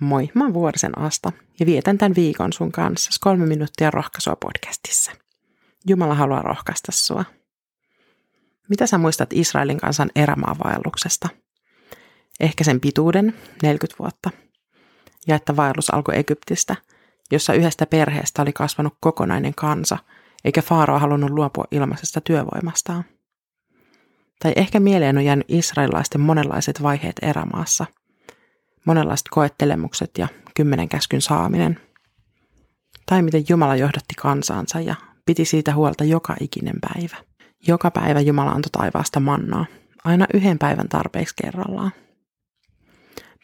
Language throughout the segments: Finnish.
Moi, mä oon Vuorisen Asta ja vietän tämän viikon sun kanssa kolme minuuttia rohkaisua podcastissa. Jumala haluaa rohkaista sua. Mitä sä muistat Israelin kansan erämaavaelluksesta? Ehkä sen pituuden, 40 vuotta. Ja että vaellus alkoi Egyptistä, jossa yhdestä perheestä oli kasvanut kokonainen kansa, eikä Faaro halunnut luopua ilmaisesta työvoimastaan. Tai ehkä mieleen on jäänyt israelilaisten monenlaiset vaiheet erämaassa – monenlaiset koettelemukset ja kymmenen käskyn saaminen. Tai miten Jumala johdatti kansansa ja piti siitä huolta joka ikinen päivä. Joka päivä Jumala antoi taivaasta mannaa, aina yhden päivän tarpeeksi kerrallaan.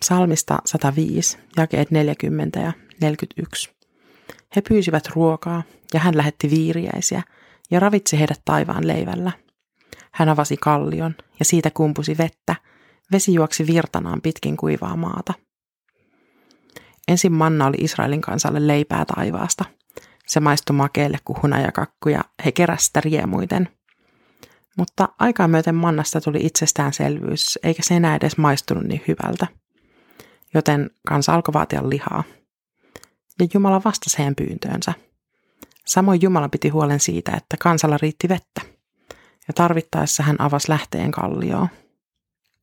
Psalmista 105, jakeet 40 ja 41. He pyysivät ruokaa ja hän lähetti viiriäisiä ja ravitsi heidät taivaan leivällä. Hän avasi kallion ja siitä kumpusi vettä – Vesi juoksi virtanaan pitkin kuivaa maata. Ensin manna oli Israelin kansalle leipää taivaasta. Se maistui makeelle kuin hunajakakku ja he keräsivät sitä riemuiten. Mutta aikaa myöten mannasta tuli itsestäänselvyys, eikä se enää edes maistunut niin hyvältä. Joten kansa alkoi vaatia lihaa. Ja Jumala vastasi heidän pyyntöönsä. Samoin Jumala piti huolen siitä, että kansalla riitti vettä. Ja tarvittaessa hän avasi lähteen kallioon.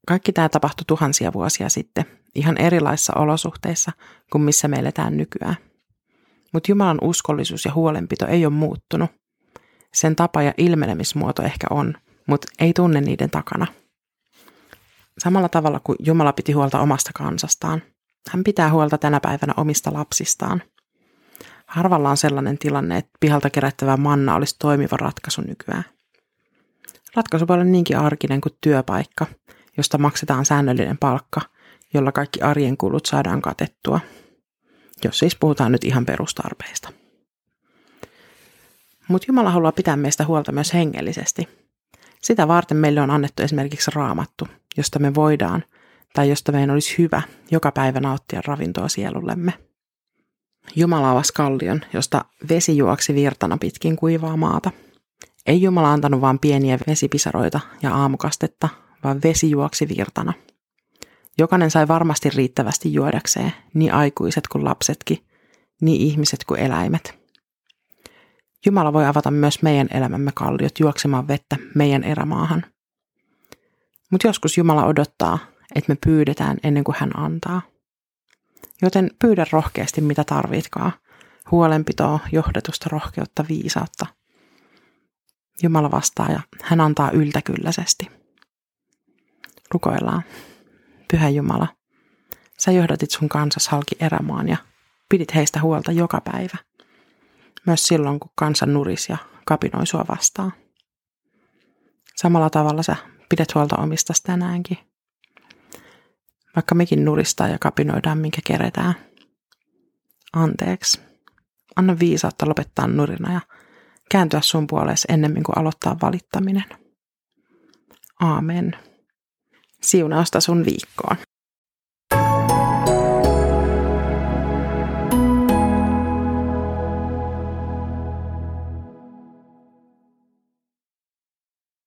Kaikki tämä tapahtui tuhansia vuosia sitten, ihan erilaisissa olosuhteissa kuin missä me eletään nykyään. Mutta Jumalan uskollisuus ja huolenpito ei ole muuttunut. Sen tapa ja ilmenemismuoto ehkä on, mutta ei tunne niiden takana. Samalla tavalla kuin Jumala piti huolta omasta kansastaan, hän pitää huolta tänä päivänä omista lapsistaan. Harvalla on sellainen tilanne, että pihalta kerättävä manna olisi toimiva ratkaisu nykyään. Ratkaisu voi olla niinkin arkinen kuin työpaikka – josta maksetaan säännöllinen palkka, jolla kaikki arjen kulut saadaan katettua, jos siis puhutaan nyt ihan perustarpeista. Mutta Jumala haluaa pitää meistä huolta myös hengellisesti. Sitä varten meille on annettu esimerkiksi raamattu, josta me voidaan tai josta meidän olisi hyvä joka päivä nauttia ravintoa sielullemme. Jumala avasi kallion, josta vesi juoksi virtana pitkin kuivaa maata. Ei Jumala antanut vain pieniä vesipisaroita ja aamukastetta, vaan vesi juoksi virtana. Jokainen sai varmasti riittävästi juodakseen, niin aikuiset kuin lapsetkin, niin ihmiset kuin eläimet. Jumala voi avata myös meidän elämämme kalliot juoksemaan vettä meidän erämaahan. Mutta joskus Jumala odottaa, että me pyydetään ennen kuin hän antaa. Joten pyydä rohkeasti mitä tarvitkaa. Huolenpitoa, johdatusta, rohkeutta, viisautta. Jumala vastaa ja hän antaa yltäkylläisesti. Rukoillaan. Pyhä Jumala, sä johdatit sun kansas halki erämaan ja pidit heistä huolta joka päivä. Myös silloin, kun kansan nuris ja kapinoi sua vastaan. Samalla tavalla sä pidät huolta omistas tänäänkin. Vaikka mekin nuristaa ja kapinoidaan, minkä keretään. Anteeksi. Anna viisautta lopettaa nurina ja kääntyä sun puoleesi ennemmin kuin aloittaa valittaminen. Aamen. Siunausta sun viikkoon.